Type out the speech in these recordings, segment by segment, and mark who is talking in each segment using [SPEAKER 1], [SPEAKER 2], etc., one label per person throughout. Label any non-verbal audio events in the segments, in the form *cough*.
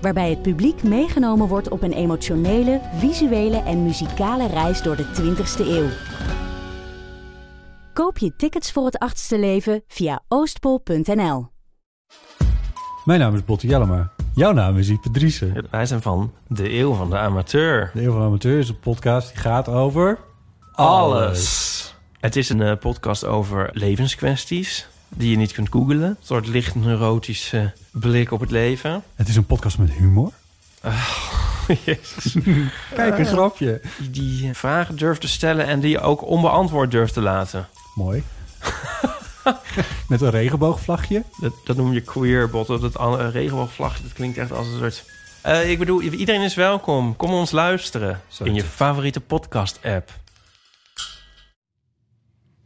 [SPEAKER 1] Waarbij het publiek meegenomen wordt op een emotionele, visuele en muzikale reis door de 20ste eeuw. Koop je tickets voor het achtste leven via oostpol.nl.
[SPEAKER 2] Mijn naam is Botte Jellema. Jouw naam is Ipe Driessen.
[SPEAKER 3] Wij zijn van De Eeuw van de Amateur.
[SPEAKER 2] De Eeuw van de Amateur is een podcast die gaat over...
[SPEAKER 3] Alles. Het is een eh, podcast over levenskwesties die je niet kunt googlen. Een soort licht neurotische blik op het leven.
[SPEAKER 2] Het is een podcast met humor. *laughs*
[SPEAKER 3] Jezus.
[SPEAKER 2] Kijk, een grapje.
[SPEAKER 3] Die, die vragen durft te stellen en die je ook onbeantwoord durft te laten.
[SPEAKER 2] Mooi. met een regenboogvlagje.
[SPEAKER 3] Dat, dat noem je queer, botten. Dat uh, regenboogvlag, dat klinkt echt als een soort... Eh, ik bedoel, iedereen is welkom. Kom ons luisteren in je favoriete podcast-app.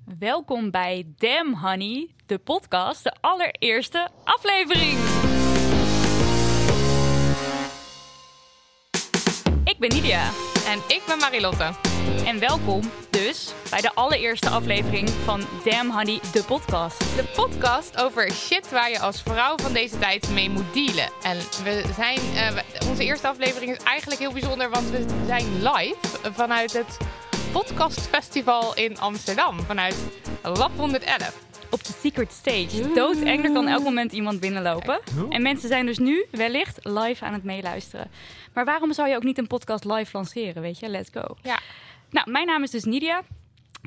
[SPEAKER 4] Welkom bij Damn Honey, de podcast, de allereerste aflevering. Ik ben Nidia.
[SPEAKER 5] En ik ben Marilotte.
[SPEAKER 4] En welkom dus bij de allereerste aflevering van Damn Honey, de podcast.
[SPEAKER 5] De podcast over shit waar je als vrouw van deze tijd mee moet dealen. En we zijn, uh, onze eerste aflevering is eigenlijk heel bijzonder, want we zijn live vanuit het podcastfestival in Amsterdam. Vanuit Lab 111
[SPEAKER 4] op de secret stage. Doodeng, er kan elk moment iemand binnenlopen. En mensen zijn dus nu wellicht live aan het meeluisteren. Maar waarom zou je ook niet een podcast live lanceren, weet je? Let's go.
[SPEAKER 5] Ja.
[SPEAKER 4] Nou, mijn naam is dus Nidia.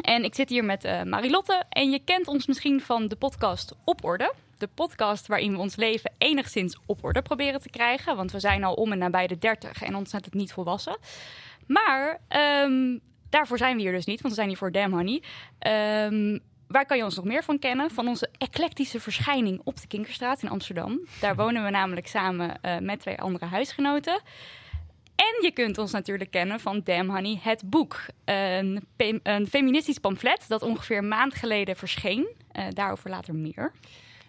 [SPEAKER 4] En ik zit hier met uh, Marilotte. En je kent ons misschien van de podcast Op Orde. De podcast waarin we ons leven enigszins op orde proberen te krijgen. Want we zijn al om en nabij de 30 en ontzettend niet volwassen. Maar um, daarvoor zijn we hier dus niet, want we zijn hier voor Damn Honey. Um, waar kan je ons nog meer van kennen? Van onze eclectische verschijning op de Kinkerstraat in Amsterdam. Daar wonen we namelijk samen uh, met twee andere huisgenoten. En je kunt ons natuurlijk kennen van Damn Honey, het boek. Een, een feministisch pamflet dat ongeveer een maand geleden verscheen. Uh, daarover later meer.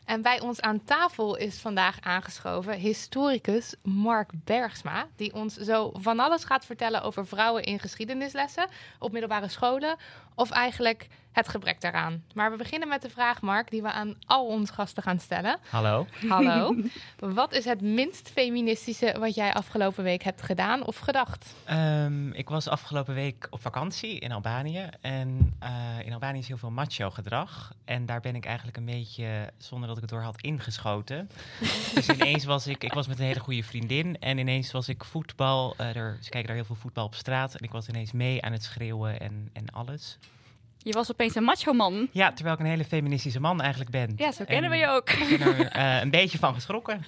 [SPEAKER 5] En bij ons aan tafel is vandaag aangeschoven historicus Mark Bergsma, die ons zo van alles gaat vertellen over vrouwen in geschiedenislessen op middelbare scholen, of eigenlijk het gebrek daaraan. Maar we beginnen met de vraag, Mark, die we aan al onze gasten gaan stellen.
[SPEAKER 6] Hallo.
[SPEAKER 5] Hallo. *laughs* wat is het minst feministische wat jij afgelopen week hebt gedaan of gedacht?
[SPEAKER 6] Um, ik was afgelopen week op vakantie in Albanië. En uh, in Albanië is heel veel macho gedrag. En daar ben ik eigenlijk een beetje, zonder dat ik het door had, ingeschoten. *laughs* dus ineens was ik, ik was met een hele goede vriendin. En ineens was ik voetbal, uh, er, ze kijken daar heel veel voetbal op straat. En ik was ineens mee aan het schreeuwen en, en alles.
[SPEAKER 4] Je was opeens een macho-man.
[SPEAKER 6] Ja, terwijl ik een hele feministische man eigenlijk ben.
[SPEAKER 4] Ja, zo kennen we je ook.
[SPEAKER 6] Ik ben er uh, *laughs* een beetje van geschrokken.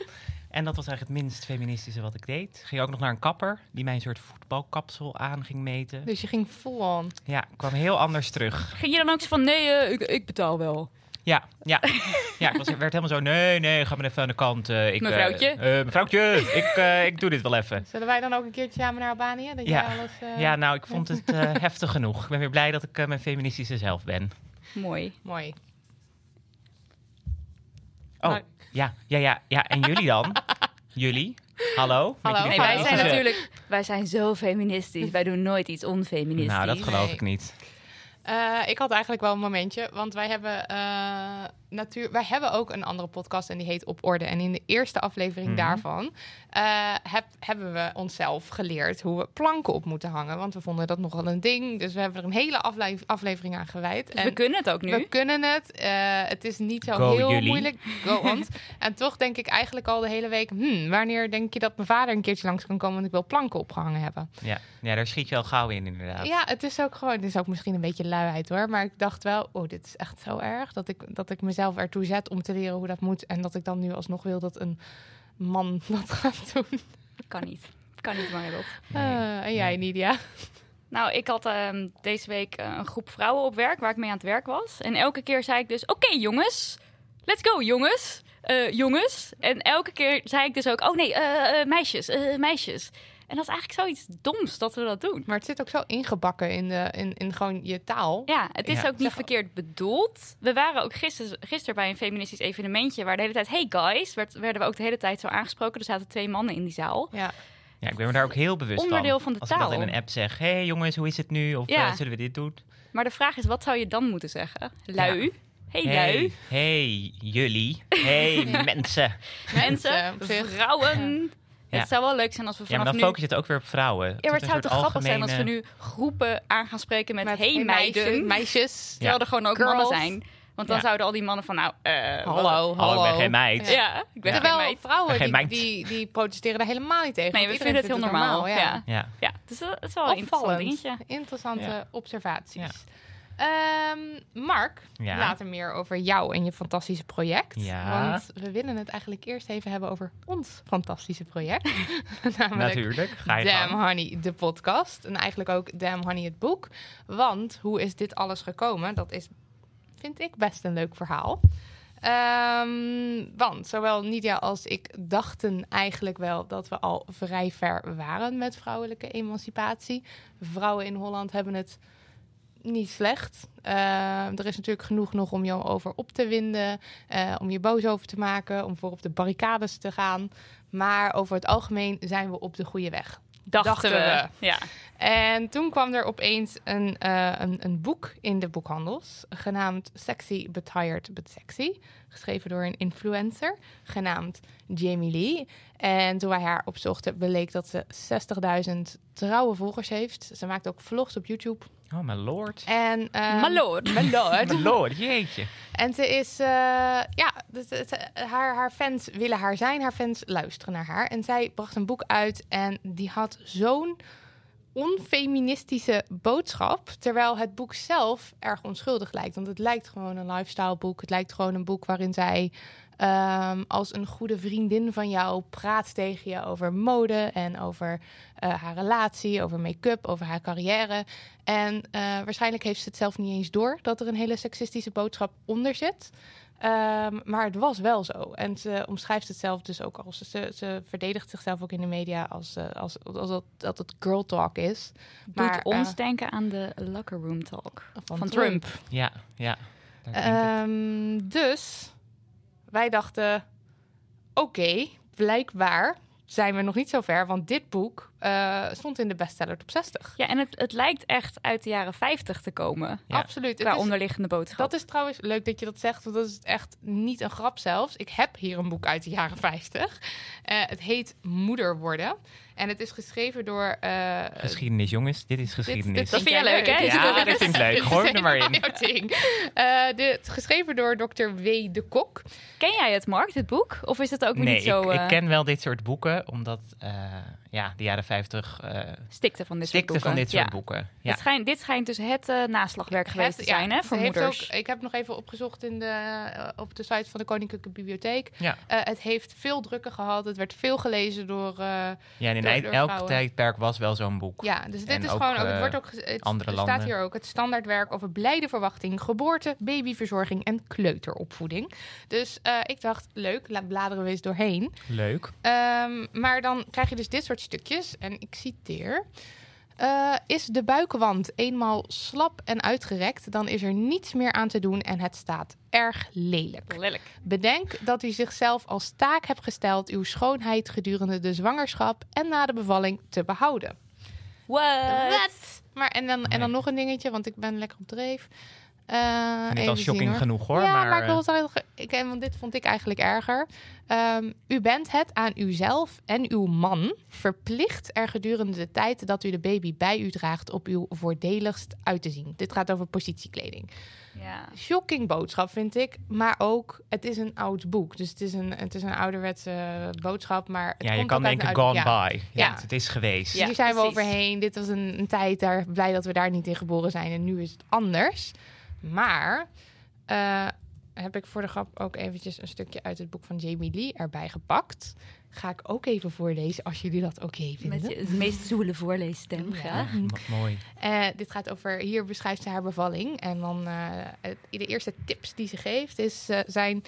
[SPEAKER 6] En dat was eigenlijk het minst feministische wat ik deed. Ging ook nog naar een kapper die mij een soort voetbalkapsel aan ging meten.
[SPEAKER 5] Dus je ging full on?
[SPEAKER 6] Ja, kwam heel anders terug.
[SPEAKER 4] Ging je dan ook zo van, nee, uh, ik, ik betaal wel?
[SPEAKER 6] Ja, ja. ja ik was, werd helemaal zo, nee, nee, ga maar even aan de kant. Uh, ik,
[SPEAKER 4] mevrouwtje?
[SPEAKER 6] Uh, mevrouwtje, ik, uh, ik doe dit wel even.
[SPEAKER 5] Zullen wij dan ook een keertje samen naar Albanië? Dat
[SPEAKER 6] ja.
[SPEAKER 5] Alles,
[SPEAKER 6] ja, nou, ik vond het *laughs* heftig genoeg. Ik ben weer blij dat ik mijn feministische zelf ben.
[SPEAKER 4] Mooi.
[SPEAKER 5] Mooi.
[SPEAKER 6] Oh, ja, ja, ja, ja. En jullie dan? jullie? Hallo?
[SPEAKER 5] Hallo.
[SPEAKER 4] Nee, wij zijn natuurlijk, wij zijn zo feministisch. Wij doen nooit iets onfeministisch.
[SPEAKER 6] Nou, dat geloof
[SPEAKER 5] nee.
[SPEAKER 6] ik niet.
[SPEAKER 5] Uh, ik had eigenlijk wel een momentje, want wij hebben, uh, natuur, wij hebben ook een andere podcast en die heet Op Orde. En in de eerste aflevering
[SPEAKER 6] Mhm.
[SPEAKER 5] mm -hmm. daarvan uh, heb, hebben we onszelf geleerd hoe we planken op moeten hangen. Want we vonden dat nogal een ding. Dus we hebben er een hele afle aflevering aan gewijd.
[SPEAKER 4] Dus en we kunnen het ook nu.
[SPEAKER 5] We kunnen het. het is niet zo
[SPEAKER 6] Go
[SPEAKER 5] heel
[SPEAKER 6] jullie.
[SPEAKER 5] moeilijk. Go *laughs* on. en toch denk ik eigenlijk al de hele week, hmm, wanneer denk je dat mijn vader een keertje langs kan komen, want ik wil planken opgehangen hebben.
[SPEAKER 6] Ja, ja daar schiet je al gauw in inderdaad.
[SPEAKER 5] Ja, het is ook gewoon, het is ook misschien een beetje luiheid hoor. Maar ik dacht wel, oh, dit is echt zo erg. Dat ik, dat ik mezelf ertoe zet om te leren hoe dat moet. En dat ik dan nu alsnog wil dat een man *laughs* dat gaat doen.
[SPEAKER 4] Kan niet. Kan niet, Margot.
[SPEAKER 5] Nee. Uh, en jij. Nidia?
[SPEAKER 4] Nou, ik had uh, deze week uh, een groep vrouwen op werk waar ik mee aan het werk was. En elke keer zei ik dus, oké okay, jongens, let's go jongens. Uh, jongens. En elke keer zei ik dus ook, oh nee, meisjes, meisjes. En dat is eigenlijk zoiets doms dat we dat doen.
[SPEAKER 5] Maar het zit ook zo ingebakken in, de, in, in gewoon je taal.
[SPEAKER 4] Ja, het is
[SPEAKER 6] Ja.
[SPEAKER 4] ook niet verkeerd bedoeld. We waren ook gisteren, gisteren bij een feministisch evenementje... waar de hele tijd, hey guys, werd, werden we ook de hele tijd zo aangesproken. Er zaten twee mannen in die zaal.
[SPEAKER 5] Ja.
[SPEAKER 6] Ja, ik ben me daar ook heel bewust
[SPEAKER 4] Onderdeel
[SPEAKER 6] van.
[SPEAKER 4] van de
[SPEAKER 6] Als ik dat
[SPEAKER 4] taal.
[SPEAKER 6] in een app zeg, hé hey, jongens, hoe is het nu? Of
[SPEAKER 4] Ja.
[SPEAKER 6] eh, zullen we dit doen?
[SPEAKER 4] Maar de vraag is, wat zou je dan moeten zeggen? Lui? Hey, lui?
[SPEAKER 6] hey, jullie. Hey, *laughs* mensen.
[SPEAKER 4] Mensen? Vrouwen?
[SPEAKER 6] Ja.
[SPEAKER 4] Het zou wel leuk zijn als we
[SPEAKER 6] Ja, maar
[SPEAKER 4] vanaf
[SPEAKER 6] dan
[SPEAKER 4] nu...
[SPEAKER 6] focus je het ook weer op vrouwen.
[SPEAKER 4] Ja, maar het zou toch grappig zijn als we nu groepen aan gaan spreken met,
[SPEAKER 5] Met
[SPEAKER 4] hey,
[SPEAKER 5] hey,
[SPEAKER 4] meiden.
[SPEAKER 5] meisjes.
[SPEAKER 4] Terwijl er gewoon ook
[SPEAKER 5] Girls.
[SPEAKER 4] mannen zijn. Want dan
[SPEAKER 6] Ja.
[SPEAKER 4] zouden al die mannen van, nou, eh,
[SPEAKER 5] Hallo,
[SPEAKER 6] Hallo,
[SPEAKER 5] hallo.
[SPEAKER 6] ik ben geen meid.
[SPEAKER 4] Ja, ik ben
[SPEAKER 6] Ja.
[SPEAKER 4] geen meid.
[SPEAKER 5] vrouwen
[SPEAKER 6] Geen
[SPEAKER 5] die,
[SPEAKER 6] meid.
[SPEAKER 5] die, die protesteren daar helemaal niet tegen.
[SPEAKER 4] Nee, we vinden het heel normaal. ja.
[SPEAKER 6] Ja.
[SPEAKER 4] Ja, dus dat is wel een interessant dingetje.
[SPEAKER 5] Interessante
[SPEAKER 6] Ja.
[SPEAKER 5] observaties. Ehm, Mark,
[SPEAKER 6] Ja.
[SPEAKER 5] later meer over jou en je fantastische project.
[SPEAKER 6] Ja.
[SPEAKER 5] Want we willen het eigenlijk eerst even hebben over ons fantastische project. *laughs* Namelijk
[SPEAKER 6] Natuurlijk. Ga je
[SPEAKER 5] Damn
[SPEAKER 6] gang.
[SPEAKER 5] Honey, de podcast. En eigenlijk ook Damn Honey, het boek. Want hoe is dit alles gekomen? Dat is, vind ik, best een leuk verhaal. Ehm, want zowel Nidia als ik dachten eigenlijk wel dat we al vrij ver waren met vrouwelijke emancipatie. Vrouwen in Holland hebben het niet slecht. Eh, er is natuurlijk genoeg nog om je over op te winden, eh, om je boos over te maken, om voor op de barricades te gaan. Maar over het algemeen zijn we op de goede weg.
[SPEAKER 4] Dachten,
[SPEAKER 5] Dachten
[SPEAKER 4] we.
[SPEAKER 5] we.
[SPEAKER 4] Ja.
[SPEAKER 5] En toen kwam er opeens een, eh, een, een boek in de boekhandels, genaamd Sexy But Tired But Sexy. Geschreven door een influencer, genaamd Jamie Lee. En toen wij haar opzochten, bleek dat ze 60.000 trouwe volgers heeft. Ze maakt ook vlogs op YouTube.
[SPEAKER 6] Oh, mijn lord.
[SPEAKER 5] En, ehm,
[SPEAKER 4] My lord.
[SPEAKER 5] my lord.
[SPEAKER 6] Mijn lord, jeetje.
[SPEAKER 5] En ze is, eh, ja, het- haar, haar fans willen haar zijn, haar fans luisteren naar haar. En zij bracht een boek uit en die had zo'n onfeministische boodschap. Terwijl het boek zelf erg onschuldig lijkt. Want het lijkt gewoon een lifestyle boek. Het lijkt gewoon een boek waarin zij ehm, als een goede vriendin van jou praat tegen je over mode en over eh, haar relatie, over make-up, over haar carrière. En eh, waarschijnlijk heeft ze het zelf niet eens door dat er een hele seksistische boodschap onder zit. Ehm, maar het was wel zo. En ze omschrijft het zelf dus ook als. Ze, ze verdedigt zichzelf ook in de media als, eh, als, als, dat, dat het girl talk is.
[SPEAKER 4] Doet
[SPEAKER 5] Maar,
[SPEAKER 4] ons
[SPEAKER 5] eh,
[SPEAKER 4] denken aan de locker room talk
[SPEAKER 5] van,
[SPEAKER 4] van,
[SPEAKER 5] Trump.
[SPEAKER 4] Trump.
[SPEAKER 6] Ja, ja.
[SPEAKER 5] Ehm, dus wij dachten: oké, blijkbaar zijn we nog niet zo ver. Want dit boek eh, stond in de bestseller top 60.
[SPEAKER 4] Ja, en het, het lijkt echt uit de jaren 50 te komen.
[SPEAKER 6] Ja.
[SPEAKER 5] Absoluut. Het
[SPEAKER 4] Qua
[SPEAKER 5] is-
[SPEAKER 4] onderliggende boodschap.
[SPEAKER 5] Dat is trouwens leuk dat je dat zegt, want dat is echt niet een grap zelfs. Ik heb hier een boek uit de jaren 50. Eh, het heet Moeder worden. En het is geschreven door... eh,
[SPEAKER 6] Geschiedenis, jongens. Dit is geschiedenis.
[SPEAKER 4] Dat vind jij leuk, hè?
[SPEAKER 6] Ja, dat vind ik leuk. *laughs* Gooi er maar in.
[SPEAKER 5] Eh, dit, geschreven door Dr. W. de Kok.
[SPEAKER 4] Ken jij het, Mark, dit boek? Of is het ook weer
[SPEAKER 6] Nee,
[SPEAKER 4] niet zo
[SPEAKER 6] ik,
[SPEAKER 4] eh,
[SPEAKER 6] ik ken wel dit soort boeken, omdat eh, ja, de jaren 50 eh
[SPEAKER 4] stikte van dit soort boeken?
[SPEAKER 6] van dit soort
[SPEAKER 4] Ja.
[SPEAKER 6] boeken. Ja.
[SPEAKER 4] Het schijnt, dit schijnt dus het eh, naslagwerk geweest te
[SPEAKER 5] ja,
[SPEAKER 4] zijn, hè, voor moeders.
[SPEAKER 5] Ook, ik heb nog even opgezocht in de, eh, op de site van de Koninklijke Bibliotheek.
[SPEAKER 6] Ja.
[SPEAKER 5] Eh, het heeft veel drukken gehad. Het werd veel gelezen door... eh,
[SPEAKER 6] ja, en in
[SPEAKER 5] Door-
[SPEAKER 6] el-
[SPEAKER 5] door
[SPEAKER 6] elk
[SPEAKER 5] vrouwen.
[SPEAKER 6] tijdperk was wel zo'n boek.
[SPEAKER 5] Ja, dus dit
[SPEAKER 6] En
[SPEAKER 5] is
[SPEAKER 6] ook,
[SPEAKER 5] gewoon ook. Het wordt ook het
[SPEAKER 6] andere
[SPEAKER 5] staat
[SPEAKER 6] landen.
[SPEAKER 5] hier ook het standaardwerk over blijde verwachting, geboorte, babyverzorging en kleuteropvoeding. Dus eh, ik dacht, leuk, laat bladeren we eens doorheen.
[SPEAKER 6] Leuk.
[SPEAKER 5] Ehm, maar dan krijg je dus dit soort stukjes. En ik citeer. Eh, is de buikwand eenmaal slap en uitgerekt, dan is er niets meer aan te doen en het staat erg lelijk.
[SPEAKER 4] Lelijk.
[SPEAKER 5] Bedenk dat u zichzelf als taak hebt gesteld uw schoonheid gedurende de zwangerschap en na de bevalling te behouden.
[SPEAKER 4] What?
[SPEAKER 5] Maar en dan, en dan nog een dingetje, want ik ben lekker op dreef. Eh,
[SPEAKER 6] Ik vind het
[SPEAKER 5] even
[SPEAKER 6] al shocking genoeg hoor.
[SPEAKER 5] ja,
[SPEAKER 6] maar,
[SPEAKER 5] maar, ik wil
[SPEAKER 6] eh,
[SPEAKER 5] het ik, eh, want dit vond ik eigenlijk erger. Ehm, u bent het aan uzelf en uw man verplicht er gedurende de tijd dat u de baby bij u draagt op uw voordeligst uit te zien. Dit gaat over positiekleding.
[SPEAKER 4] Ja.
[SPEAKER 5] Shocking boodschap vind ik, maar ook het is een oud boek. Dus het is een, het is een ouderwetse boodschap, maar het
[SPEAKER 6] ja, je
[SPEAKER 5] komt
[SPEAKER 6] kan denken
[SPEAKER 5] oude-
[SPEAKER 6] gone
[SPEAKER 5] ja.
[SPEAKER 6] by. Ja,
[SPEAKER 5] Ja.
[SPEAKER 6] Het, is geweest.
[SPEAKER 4] Ja.
[SPEAKER 5] Hier zijn we overheen. Dit was een, een tijd daar blij dat we daar niet in geboren zijn. En nu is het anders. Maar eh, heb ik voor de grap ook eventjes een stukje uit het boek van Jamie Lee erbij gepakt. Ga ik ook even voorlezen als jullie dat oké vinden.
[SPEAKER 4] Met je- de meest zoele voorleesstem, graag.
[SPEAKER 6] M- mooi.
[SPEAKER 5] Eh, dit gaat over, hier beschrijft ze haar bevalling. En dan eh, de eerste tips die ze geeft is, eh, zijn...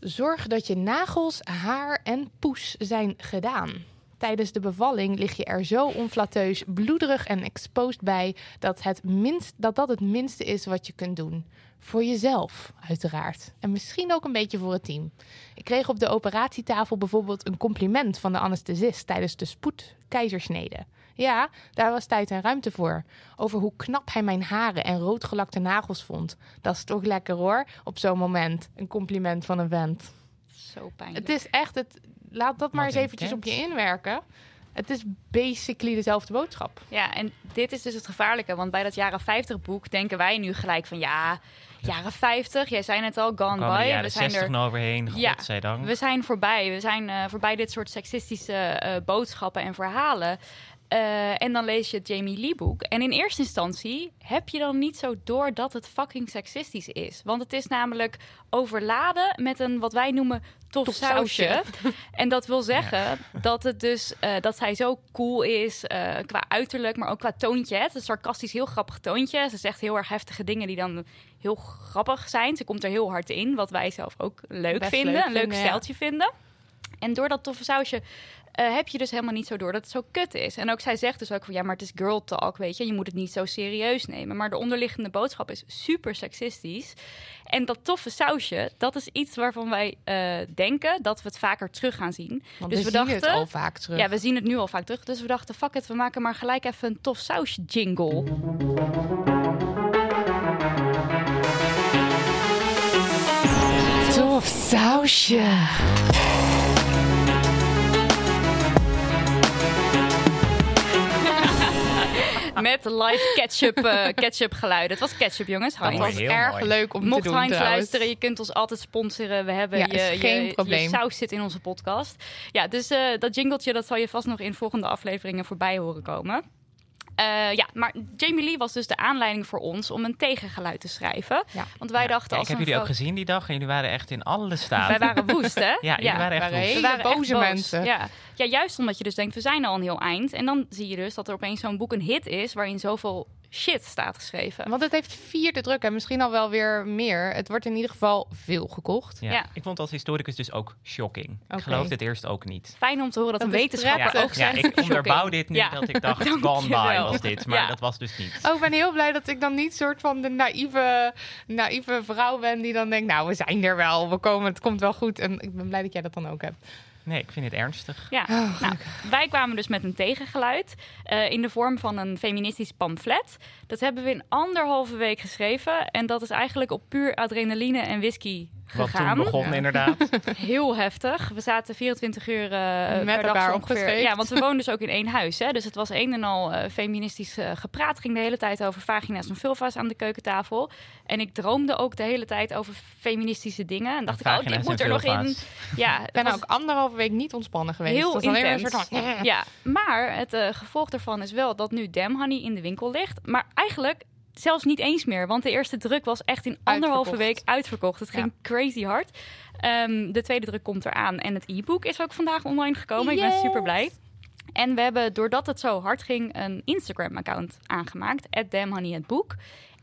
[SPEAKER 5] Zorg dat je nagels, haar en poes zijn gedaan. Tijdens de bevalling lig je er zo onflatteus, bloederig en exposed bij dat, het minst, dat dat het minste is wat je kunt doen. Voor jezelf, uiteraard. En misschien ook een beetje voor het team. Ik kreeg op de operatietafel bijvoorbeeld een compliment van de anesthesist tijdens de spoedkeizersnede. Ja, daar was tijd en ruimte voor. Over hoe knap hij mijn haren en roodgelakte nagels vond. Dat is toch lekker hoor, op zo'n moment. Een compliment van een vent.
[SPEAKER 4] Zo pijnlijk.
[SPEAKER 5] Het is echt, het, laat dat maar eens eventjes op je inwerken. Het is basically dezelfde boodschap.
[SPEAKER 4] Ja, en dit is dus het gevaarlijke. Want bij dat jaren 50 boek denken wij nu gelijk van ja, jaren 50. Jij zei net al, gone by.
[SPEAKER 6] jaren
[SPEAKER 4] We zijn
[SPEAKER 6] 60
[SPEAKER 4] er.
[SPEAKER 6] nou overheen,
[SPEAKER 4] Ja. We zijn voorbij. We zijn eh, voorbij dit soort seksistische eh, boodschappen en verhalen. Eh, en dan lees je het Jamie Lee boek. En in eerste instantie heb je dan niet zo door dat het fucking seksistisch is. Want het is namelijk overladen met een wat wij noemen tof,
[SPEAKER 5] Tof
[SPEAKER 4] sausje.
[SPEAKER 5] sausje. *laughs*
[SPEAKER 4] En dat wil zeggen dat het dus eh, dat zij zo cool is eh, qua uiterlijk, maar ook qua toontje. Het is een sarcastisch heel grappig toontje. Ze zegt heel erg heftige dingen die dan heel grappig zijn. Ze komt er heel hard in, wat wij zelf ook leuk
[SPEAKER 5] Best
[SPEAKER 4] vinden,
[SPEAKER 5] leuk
[SPEAKER 4] een leuk
[SPEAKER 5] vinden, ja.
[SPEAKER 4] stijltje vinden. En door dat toffe sausje eh, heb je dus helemaal niet zo door dat het zo kut is. En ook zij zegt dus ook van ja, maar het is girl talk, weet je. Je moet het niet zo serieus nemen. Maar de onderliggende boodschap is super seksistisch. En dat toffe sausje, dat is iets waarvan wij eh, denken dat we het vaker terug gaan zien.
[SPEAKER 5] Want
[SPEAKER 4] Dus
[SPEAKER 5] we,
[SPEAKER 4] we
[SPEAKER 5] zien het
[SPEAKER 4] dachten-
[SPEAKER 5] al vaak terug.
[SPEAKER 4] Ja, we zien het nu al vaak terug. Dus we dachten, fuck it, we maken maar gelijk even een tof sausje jingle.
[SPEAKER 5] Tof sausje.
[SPEAKER 4] Met live ketchup, eh, ketchup geluiden. Het was ketchup, jongens.
[SPEAKER 5] Dat
[SPEAKER 4] Heinz.
[SPEAKER 6] Mooi,
[SPEAKER 5] was
[SPEAKER 6] heel
[SPEAKER 5] erg
[SPEAKER 6] mooi.
[SPEAKER 5] leuk om
[SPEAKER 4] Mocht
[SPEAKER 5] te doen
[SPEAKER 4] Heinz
[SPEAKER 5] trouwens.
[SPEAKER 4] luisteren, je kunt ons altijd sponsoren. We hebben
[SPEAKER 5] Ja,
[SPEAKER 4] je,
[SPEAKER 5] geen
[SPEAKER 4] je,
[SPEAKER 5] probleem.
[SPEAKER 4] je saus zit in onze podcast. Ja, dus eh, dat jingletje dat zal je vast nog in volgende afleveringen voorbij horen komen. Eh, ja, maar Jamie Lee was dus de aanleiding voor ons om een tegengeluid te schrijven.
[SPEAKER 5] Ja.
[SPEAKER 4] Want wij
[SPEAKER 6] Ja,
[SPEAKER 4] dachten
[SPEAKER 6] ja,
[SPEAKER 4] als
[SPEAKER 6] ik heb jullie ook gezien die dag en jullie waren echt in alle staten.
[SPEAKER 4] Wij waren woest, hè? *laughs*
[SPEAKER 6] Ja, jullie waren echt woest.
[SPEAKER 4] We waren
[SPEAKER 5] boze
[SPEAKER 4] boos.
[SPEAKER 5] mensen.
[SPEAKER 4] Ja. ja, juist omdat je dus denkt, we zijn al een heel eind. En dan zie je dus dat er opeens zo'n boek een hit is... waarin zoveel shit staat geschreven.
[SPEAKER 5] Want het heeft vierde druk en misschien al wel weer meer. Het wordt in ieder geval veel gekocht.
[SPEAKER 6] Ja.
[SPEAKER 4] Ja.
[SPEAKER 6] Ik vond het als historicus dus ook shocking. Ik geloofde het eerst ook niet.
[SPEAKER 4] Fijn om te horen dat,
[SPEAKER 5] Dat
[SPEAKER 4] een
[SPEAKER 5] is
[SPEAKER 4] wetenschapper ook
[SPEAKER 6] ja,
[SPEAKER 4] zegt...
[SPEAKER 6] ik onderbouw dit nu
[SPEAKER 4] Ja.
[SPEAKER 6] dat ik dacht, gone by was dit. Maar
[SPEAKER 4] Ja.
[SPEAKER 6] dat was dus niet.
[SPEAKER 5] Oh, ik ben heel blij dat ik dan niet soort van de naïeve, naïeve vrouw ben die dan denkt, nou, we zijn er wel, we komen, het komt wel goed. En ik ben blij dat jij dat dan ook hebt.
[SPEAKER 6] Nee, ik vind het ernstig.
[SPEAKER 4] Ja,
[SPEAKER 5] Oh,
[SPEAKER 4] nou, wij kwamen dus met een tegengeluid eh, in de vorm van een feministisch pamflet. Dat hebben we in anderhalve week geschreven. En dat is eigenlijk op puur adrenaline en whisky
[SPEAKER 6] Wat
[SPEAKER 4] gegaan.
[SPEAKER 6] toen begon
[SPEAKER 5] Ja.
[SPEAKER 6] inderdaad. *laughs*
[SPEAKER 4] Heel heftig. We zaten 24 uur eh,
[SPEAKER 5] Met
[SPEAKER 4] per dag
[SPEAKER 5] elkaar
[SPEAKER 4] ongeveer. Ja, want we woonden dus ook in één huis. Hè? Dus het was een en al eh, feministisch eh, gepraat. ging de hele tijd over vagina's en vulva's aan de keukentafel. En ik droomde ook de hele tijd over feministische dingen. En dacht ik, oh, dit moet er nog in. Ja,
[SPEAKER 5] Ik ben ook anderhalve week niet ontspannen geweest.
[SPEAKER 4] Heel
[SPEAKER 5] Het was alleen maar een
[SPEAKER 4] intens.
[SPEAKER 5] soort van...
[SPEAKER 4] Ja, maar het eh, gevolg daarvan is wel dat nu Damn Honey in de winkel ligt. Maar eigenlijk zelfs niet eens meer. Want de eerste druk was echt in anderhalve
[SPEAKER 5] Uitverkocht.
[SPEAKER 4] week uitverkocht. Het ging crazy hard. Ehm, de tweede druk komt eraan. En het e-book is ook vandaag online gekomen. Ik ben super blij. En we hebben, doordat het zo hard ging, een Instagram-account aangemaakt. @damhoneyhetboek.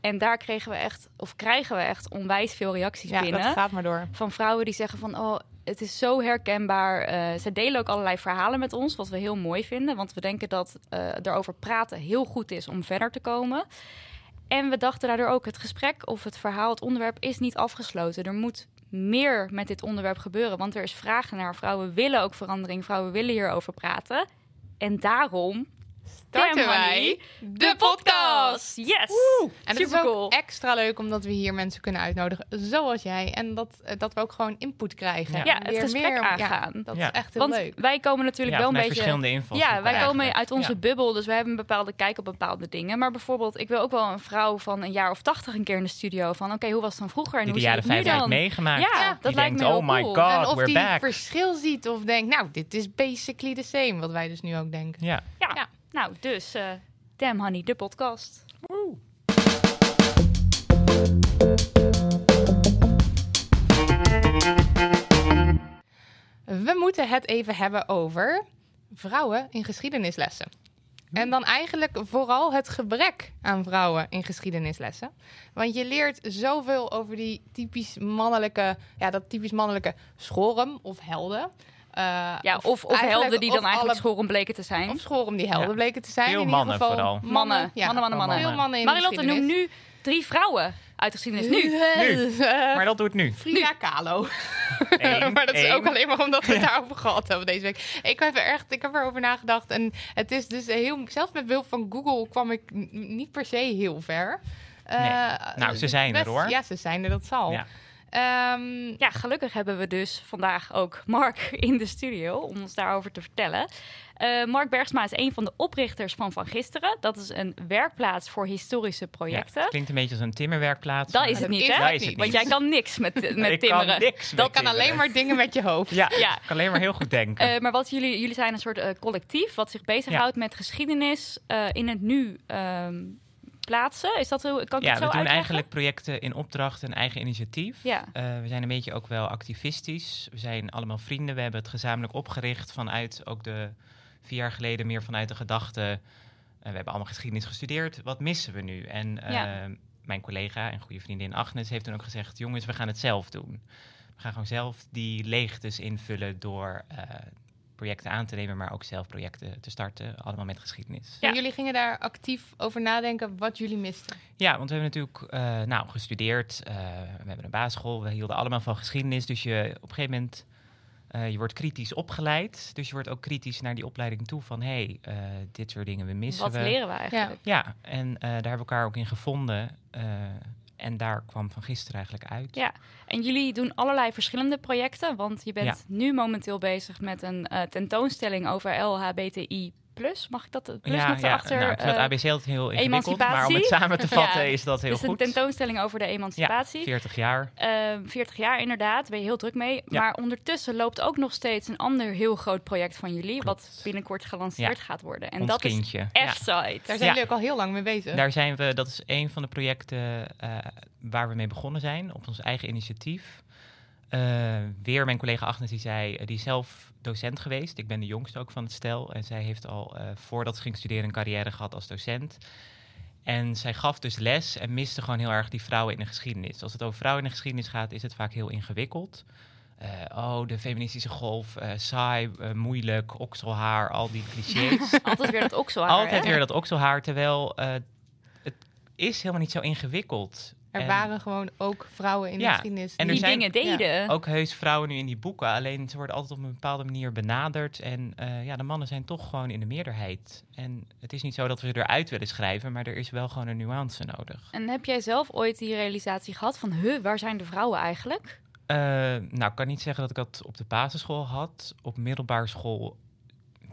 [SPEAKER 4] En daar kregen we echt, of krijgen we echt onwijs veel reacties
[SPEAKER 5] Ja,
[SPEAKER 4] binnen
[SPEAKER 5] dat gaat maar door.
[SPEAKER 4] van vrouwen die zeggen van oh, het is zo herkenbaar. Eh, ze delen ook allerlei verhalen met ons, wat we heel mooi vinden. Want we denken dat eh erover praten heel goed is om verder te komen. En we dachten daardoor ook, het gesprek of het verhaal, het onderwerp is niet afgesloten. Er moet meer met dit onderwerp gebeuren, want er is vragen naar. Vrouwen willen ook verandering, vrouwen willen hierover praten. En daarom
[SPEAKER 5] Starten wij de podcast!
[SPEAKER 4] Yes!
[SPEAKER 5] En het is ook extra leuk omdat we hier mensen kunnen uitnodigen, zoals jij. En dat, eh, dat we ook gewoon input krijgen.
[SPEAKER 6] Ja.
[SPEAKER 4] Het
[SPEAKER 5] weer
[SPEAKER 4] gesprek
[SPEAKER 5] meer-
[SPEAKER 4] aangaan.
[SPEAKER 5] Ja, dat
[SPEAKER 6] Ja.
[SPEAKER 5] is echt heel
[SPEAKER 4] Want
[SPEAKER 5] leuk.
[SPEAKER 4] wij komen natuurlijk
[SPEAKER 6] Ja,
[SPEAKER 4] wel een beetje...
[SPEAKER 6] verschillende invalshoeken
[SPEAKER 4] Ja, wij komen
[SPEAKER 6] eigenlijk.
[SPEAKER 4] uit onze
[SPEAKER 6] Ja.
[SPEAKER 4] bubbel, dus we hebben een bepaalde kijk op bepaalde dingen. Maar bijvoorbeeld, ik wil ook wel een vrouw van een jaar of tachtig een keer in de studio. Van oké, hoe was het dan vroeger en
[SPEAKER 6] Die
[SPEAKER 4] hoe
[SPEAKER 6] de
[SPEAKER 4] zie
[SPEAKER 6] jaren
[SPEAKER 4] je het nu
[SPEAKER 6] 50
[SPEAKER 4] dan?
[SPEAKER 6] heeft meegemaakt.
[SPEAKER 4] Ja,
[SPEAKER 6] Die
[SPEAKER 4] dat lijkt
[SPEAKER 6] denkt,
[SPEAKER 4] me heel
[SPEAKER 6] oh my
[SPEAKER 4] cool.
[SPEAKER 6] god,
[SPEAKER 5] en of
[SPEAKER 6] we're
[SPEAKER 5] die
[SPEAKER 6] back.
[SPEAKER 5] verschil ziet of denkt, nou, dit is basically the same. Wat wij dus nu ook denken.
[SPEAKER 6] Ja.
[SPEAKER 4] Ja. Nou dus eh Damn Honey, de podcast.
[SPEAKER 5] We moeten het even hebben over vrouwen in geschiedenislessen. En dan eigenlijk vooral het gebrek aan vrouwen in geschiedenislessen. Want je leert zoveel over die typisch mannelijke, ja, dat typisch mannelijke schorm of helden. Eh,
[SPEAKER 4] Ja, of, of helden die
[SPEAKER 5] of
[SPEAKER 4] dan eigenlijk
[SPEAKER 5] alle-
[SPEAKER 4] schoren bleken te zijn.
[SPEAKER 5] Of schoren die helden
[SPEAKER 6] Ja.
[SPEAKER 5] bleken te zijn.
[SPEAKER 6] Veel
[SPEAKER 5] in ieder
[SPEAKER 6] mannen
[SPEAKER 5] geval.
[SPEAKER 6] vooral.
[SPEAKER 4] Mannen,
[SPEAKER 5] ja.
[SPEAKER 4] mannen, mannen, mannen.
[SPEAKER 5] Veel mannen in
[SPEAKER 4] Marilotte, noem
[SPEAKER 5] geschiedenis.
[SPEAKER 4] nu drie vrouwen uit de geschiedenis. Nu.
[SPEAKER 5] Nu. *laughs*
[SPEAKER 6] Maar dat doet nu.
[SPEAKER 5] Frida Kahlo. *laughs*
[SPEAKER 6] Eén,
[SPEAKER 5] maar dat is
[SPEAKER 6] één.
[SPEAKER 5] ook alleen maar omdat we het daarover gehad hebben deze week. Ik heb, er echt, ik heb erover nagedacht. En het is dus heel... Zelfs met behulp van Google kwam ik niet per se heel ver. Eh,
[SPEAKER 6] Nou, ze zijn er, hoor.
[SPEAKER 5] Ja, ze zijn er, dat zal.
[SPEAKER 6] Ja.
[SPEAKER 5] Ehm,
[SPEAKER 4] Ja, gelukkig hebben we dus vandaag ook Mark in de studio om ons daarover te vertellen. Eh, Mark Bergsma is een van de oprichters van Van Gisteren. Dat is een werkplaats voor historische projecten.
[SPEAKER 6] Ja, klinkt een beetje als een timmerwerkplaats.
[SPEAKER 4] dat is het niet, hè?
[SPEAKER 6] Dat.
[SPEAKER 4] Want jij kan niks met, *laughs* met
[SPEAKER 6] ik
[SPEAKER 4] timmeren.
[SPEAKER 6] kan niks met
[SPEAKER 5] kan alleen maar dingen met je hoofd.
[SPEAKER 6] Ja,
[SPEAKER 4] Ja.
[SPEAKER 6] ik kan alleen maar heel goed denken.
[SPEAKER 4] Eh, maar wat jullie, jullie zijn een soort eh, collectief wat zich bezighoudt met geschiedenis eh, in het nu ehm, plaatsen. Is dat hoe? Kan ik
[SPEAKER 6] ja,
[SPEAKER 4] het
[SPEAKER 6] we
[SPEAKER 4] zo
[SPEAKER 6] doen
[SPEAKER 4] uitleggen?
[SPEAKER 6] eigenlijk projecten in opdracht en eigen initiatief.
[SPEAKER 4] Ja.
[SPEAKER 6] Eh, we zijn een beetje ook wel activistisch. We zijn allemaal vrienden. We hebben het gezamenlijk opgericht vanuit ook de vier jaar geleden meer vanuit de gedachte. eh, we hebben allemaal geschiedenis gestudeerd. Wat missen we nu? En eh,
[SPEAKER 4] Ja.
[SPEAKER 6] mijn collega en goede vriendin Agnes heeft toen ook gezegd: jongens, we gaan het zelf doen. We gaan gewoon zelf die leegtes invullen door projecten aan te nemen, maar ook zelf projecten te starten. Allemaal met geschiedenis.
[SPEAKER 4] Ja.
[SPEAKER 5] En jullie gingen daar actief over nadenken wat jullie misten.
[SPEAKER 6] Ja, want we hebben natuurlijk eh, nou, gestudeerd. eh, we hebben een basisschool. We hielden allemaal van geschiedenis. Dus je op een gegeven moment... eh, je wordt kritisch opgeleid. Dus je wordt ook kritisch naar die opleiding toe. Van, hé, hey, eh, dit soort dingen we missen
[SPEAKER 4] Wat
[SPEAKER 6] we.
[SPEAKER 4] leren we eigenlijk?
[SPEAKER 6] Ja, en eh, daar hebben we elkaar ook in gevonden. En daar kwam van gisteren eigenlijk uit.
[SPEAKER 4] Ja. En jullie doen allerlei verschillende projecten. Want je bent
[SPEAKER 6] Ja.
[SPEAKER 4] nu momenteel bezig met een eh, tentoonstelling over LHBTI. Mag ik dat? het Plus
[SPEAKER 6] ja,
[SPEAKER 4] nog
[SPEAKER 6] ja,
[SPEAKER 4] erachter?
[SPEAKER 6] nou, ik vind het
[SPEAKER 4] eh,
[SPEAKER 6] ABC altijd heel ingewikkeld. Maar om het samen te *laughs* vatten
[SPEAKER 4] Ja,
[SPEAKER 6] is dat heel
[SPEAKER 4] dus een
[SPEAKER 6] goed.
[SPEAKER 4] tentoonstelling over de emancipatie.
[SPEAKER 6] 40 jaar.
[SPEAKER 4] Eh, 40 jaar inderdaad, daar ben je heel druk mee.
[SPEAKER 6] Ja.
[SPEAKER 4] Maar ondertussen loopt ook nog steeds een ander heel groot project van jullie,
[SPEAKER 6] Klopt.
[SPEAKER 4] wat binnenkort gelanceerd gaat worden. En
[SPEAKER 6] Ons
[SPEAKER 4] dat
[SPEAKER 6] kindje.
[SPEAKER 4] is
[SPEAKER 6] Ja.
[SPEAKER 4] F-Site.
[SPEAKER 5] Daar zijn
[SPEAKER 6] Ja.
[SPEAKER 5] jullie ook al heel lang mee bezig.
[SPEAKER 6] Daar zijn we, dat is een van de projecten eh, waar we mee begonnen zijn, op ons eigen initiatief. Eh, weer mijn collega Agnes, die zei, eh, die is zelf docent geweest. Ik ben de jongste ook van het stel. En zij heeft al, eh, voordat ze ging studeren, een carrière gehad als docent. En zij gaf dus les en miste gewoon heel erg die vrouwen in de geschiedenis. Als het over vrouwen in de geschiedenis gaat, is het vaak heel ingewikkeld. Oh, de feministische golf, saai, moeilijk, okselhaar, al die clichés. *laughs*
[SPEAKER 4] Altijd weer dat okselhaar.
[SPEAKER 6] Altijd
[SPEAKER 4] hè?
[SPEAKER 6] weer dat okselhaar, terwijl het is helemaal niet zo ingewikkeld.
[SPEAKER 5] Er
[SPEAKER 6] En
[SPEAKER 5] waren gewoon ook vrouwen in de
[SPEAKER 6] Ja,
[SPEAKER 5] geschiedenis.
[SPEAKER 6] en er
[SPEAKER 4] Die
[SPEAKER 6] zijn-
[SPEAKER 4] dingen deden.
[SPEAKER 6] Ook heus vrouwen nu in die boeken, alleen ze worden altijd op een bepaalde manier benaderd. En eh, ja, de mannen zijn toch gewoon in de meerderheid. En het is niet zo dat we ze eruit willen schrijven, maar er is wel gewoon een nuance nodig.
[SPEAKER 4] En heb jij zelf ooit die realisatie gehad van, huh, waar zijn de vrouwen eigenlijk?
[SPEAKER 6] Eh, nou, ik kan niet zeggen dat ik dat op de basisschool had. Op middelbare school